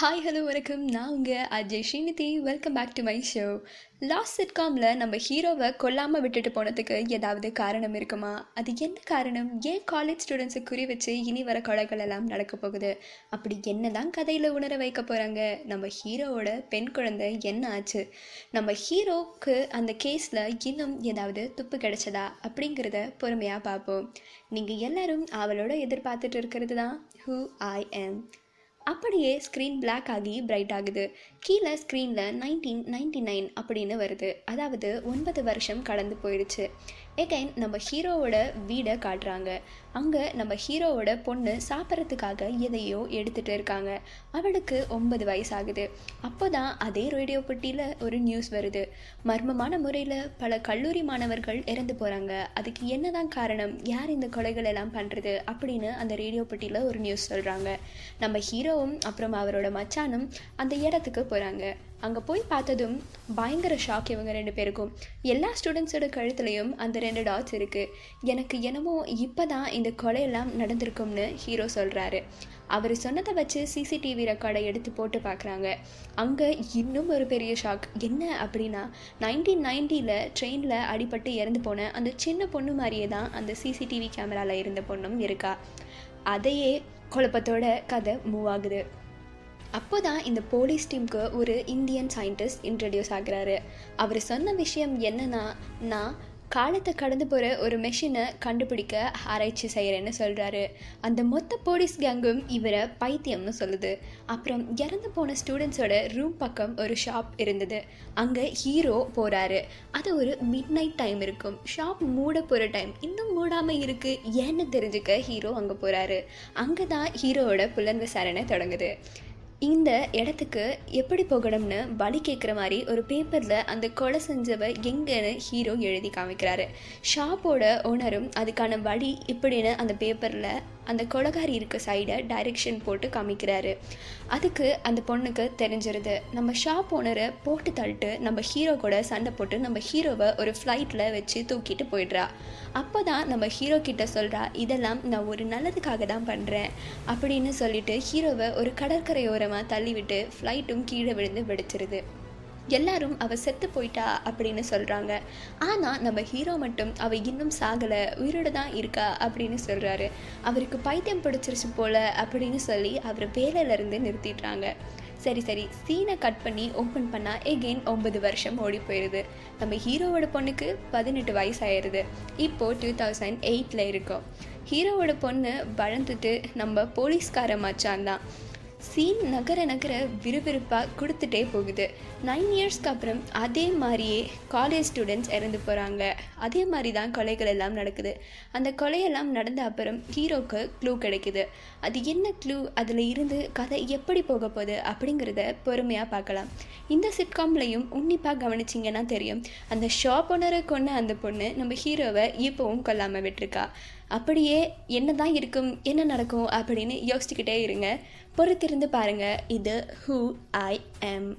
Hi hello வணக்கம். நான் உங்கள் Ajay Srinidhi. Welcome back to my show last சிட்காமில் நம்ம ஹீரோவை கொல்லாமல் விட்டுட்டு போனதுக்கு ஏதாவது காரணம் இருக்குமா? அது என்ன காரணம்? ஏன் காலேஜ் ஸ்டூடெண்ட்ஸை குறி வச்சு இனி வர கொலைகள் எல்லாம் நடக்க போகுது? அப்படி என்ன தான் கதையில் உணர வைக்க போகிறாங்க நம்ம ஹீரோவோட பெண் குழந்தை என்ன ஆச்சு? நம்ம ஹீரோவுக்கு அந்த கேஸில் இன்னும் ஏதாவது துப்பு கிடைச்சதா? அப்படிங்கிறத பொறுமையாக பார்ப்போம். நீங்கள் எல்லாரும் அவளோட எதிர்பார்த்துட்டு இருக்கிறது தான் ஹூ ஐ எம் அப்படியே ஸ்க்ரீன் பிளாக் ஆகி பிரைட் ஆகுது. கீழே ஸ்க்ரீனில் நைன்டீன் நைன்டி நைன் அப்படின்னு வருது. அதாவது ஒன்பது வருஷம் கடந்து போயிடுச்சு. எகைன் நம்ம ஹீரோவோட வீடை காட்டுறாங்க. அங்கே நம்ம ஹீரோவோட பொண்ணு சாப்பிட்றதுக்காக எதையோ எடுத்துகிட்டு இருக்காங்க. அவளுக்கு ஒன்பது வயசு ஆகுது அப்போ தான் அதே ரேடியோ பெட்டியில் ஒரு நியூஸ் வருது. மர்மமான முறையில் பல கல்லூரி மாணவர்கள் இறந்து போகிறாங்க அதுக்கு என்னதான் காரணம்? யார் இந்த கொலைகள் எல்லாம் பண்ணுறது அப்படின்னு அந்த ரேடியோ பெட்டியில் ஒரு நியூஸ் சொல்கிறாங்க நம்ம ஹீரோ அப்பாவும் அப்புறம் அவரோட மச்சானும் அந்த இடத்துக்கு போகிறாங்க அங்கே போய் பார்த்ததும் பயங்கர ஷாக் இவங்க ரெண்டு பேருக்கும். எல்லா ஸ்டூடெண்ட்ஸோட கழுத்துலையும் அந்த ரெண்டு டாட்ஸ் இருக்குது எனக்கு என்னமோ இப்போ தான் இந்த கொலையெல்லாம் நடந்திருக்கும்னு ஹீரோ சொல்கிறாரு அவர் சொன்னதை வச்சு சிசிடிவி ரெக்கார்டை எடுத்து போட்டு பார்க்குறாங்க. அங்கே இன்னும் ஒரு பெரிய ஷாக் என்ன அப்படின்னா நைன்டீன் நைன்ட்டியில் ட்ரெயினில் அடிபட்டு இறந்து போன அந்த சின்ன பொண்ணு மாதிரியே தான் அந்த சிசிடிவி கேமராவில் இருந்த பொண்ணும் இருக்கா. அதையே குழப்பத்தோட கதை மூவ் ஆகுது. அப்போ தான் இந்த போலீஸ் டீமுக்கு ஒரு இந்தியன் சயின்டிஸ்ட் இன்ட்ரடியூஸ் ஆகுறாரு. அவர் சொன்ன விஷயம் என்னன்னா நான் காலத்தை கடந்து போகிற ஒரு மெஷினை கண்டுபிடிக்க ஆராய்ச்சி செய்கிறேன்னு சொல்கிறாரு அந்த மொத்த போலீஸ் கேங்கும் இவரை பைத்தியம்னு சொல்லுது. அப்புறம் இறந்து போன ஸ்டூடெண்ட்ஸோட ரூம் பக்கம் ஒரு ஷாப் இருந்தது. அங்கே ஹீரோ போகிறாரு அது ஒரு மிட் நைட் டைம் இருக்கும். ஷாப் மூட போகிற டைம் இன்னும் மூடாமல் இருக்குது ஏன்னு தெரிஞ்சுக்க ஹீரோ அங்கே போகிறாரு அங்கே தான் ஹீரோவோட புலன் விசாரணை தொடங்குது. இந்த இடத்துக்கு எப்படி போகணும்னு பலி கேட்குற மாதிரி ஒரு பேப்பரில் அந்த கொலை செஞ்சவ எங்கன்னு ஹீரோ எழுதி காமிக்கிறாரு. ஷாப்போட ஓனரும் அதுக்கான வழி இப்படின்னு அந்த பேப்பரில் அந்த கொலகாரி இருக்க சைடை டைரெக்ஷன் போட்டு காமிக்கிறாரு. அதுக்கு அந்த பொண்ணுக்கு தெரிஞ்சிருது. நம்ம ஷாப் ஓனரை போட்டு தள்ளிட்டு நம்ம ஹீரோ கூட சண்டை போட்டு நம்ம ஹீரோவை ஒரு ஃப்ளைட்டில் வச்சு தூக்கிட்டு போயிடுறா. அப்போ தான் நம்ம ஹீரோ கிட்ட சொல்கிறா இதெல்லாம் நான் ஒரு நல்லதுக்காக தான் பண்ணுறேன் அப்படின்னு சொல்லிட்டு ஹீரோவை ஒரு கடற்கரையோரமாக தள்ளிவிட்டு ஃப்ளைட்டும் கீழே விழுந்து வெடிச்சிருது. எல்லாரும் அவ செத்து போயிட்டா அப்படின்னு சொல்கிறாங்க ஆனால் நம்ம ஹீரோ மட்டும் அவள் இன்னும் சாகலை உயிரோடு தான் இருக்கா அப்படின்னு சொல்கிறாரு அவருக்கு பைத்தியம் பிடிச்சிருச்சு போல அப்படின்னு சொல்லி அவரை வேலையிலேருந்து நிறுத்திடுறாங்க. சரி சரி சீனை கட் பண்ணி ஓப்பன் பண்ணால் எகெயின் ஒன்பது வருஷம் ஓடி போயிடுது நம்ம ஹீரோவோட பொண்ணுக்கு பதினெட்டு வயசு ஆயிடுது இப்போது டூ தௌசண்ட் எயிட்டில் இருக்கோம். ஹீரோவோட பொண்ணு வளர்ந்துட்டு நம்ம போலீஸ்கார மச்சான் தான். சீன் நகர நகர விறுவிறுப்பாக கொடுத்துட்டே போகுது. நைன் இயர்ஸ்க்கு அப்புறம் அதே மாதிரியே காலேஜ் ஸ்டூடெண்ட்ஸ் இறந்து போகிறாங்க அதே மாதிரி தான் கொலைகள் எல்லாம் நடக்குது. அந்த கொலையெல்லாம் நடந்த அப்புறம் ஹீரோக்கு க்ளூ கிடைக்குது. அது என்ன க்ளூ அதில் இருந்து கதை எப்படி போக போகுது அப்படிங்கிறத பொறுமையாக பார்க்கலாம். இந்த சிட்காம்லையும் உன்னிப்பாக கவனிச்சிங்கன்னா தெரியும். அந்த ஷாப் ஓனரை கொண்ட அந்த பொண்ணு நம்ம ஹீரோவை இப்போவும் கொல்லாமல் விட்டுருக்கா. அப்படியே என்ன தான் இருக்கும் என்ன நடக்கும் அப்படின்னு யோசிச்சுக்கிட்டே இருங்க. பொறுத்திருந்து பாருங்கள் இது ஹூ ஐ எம்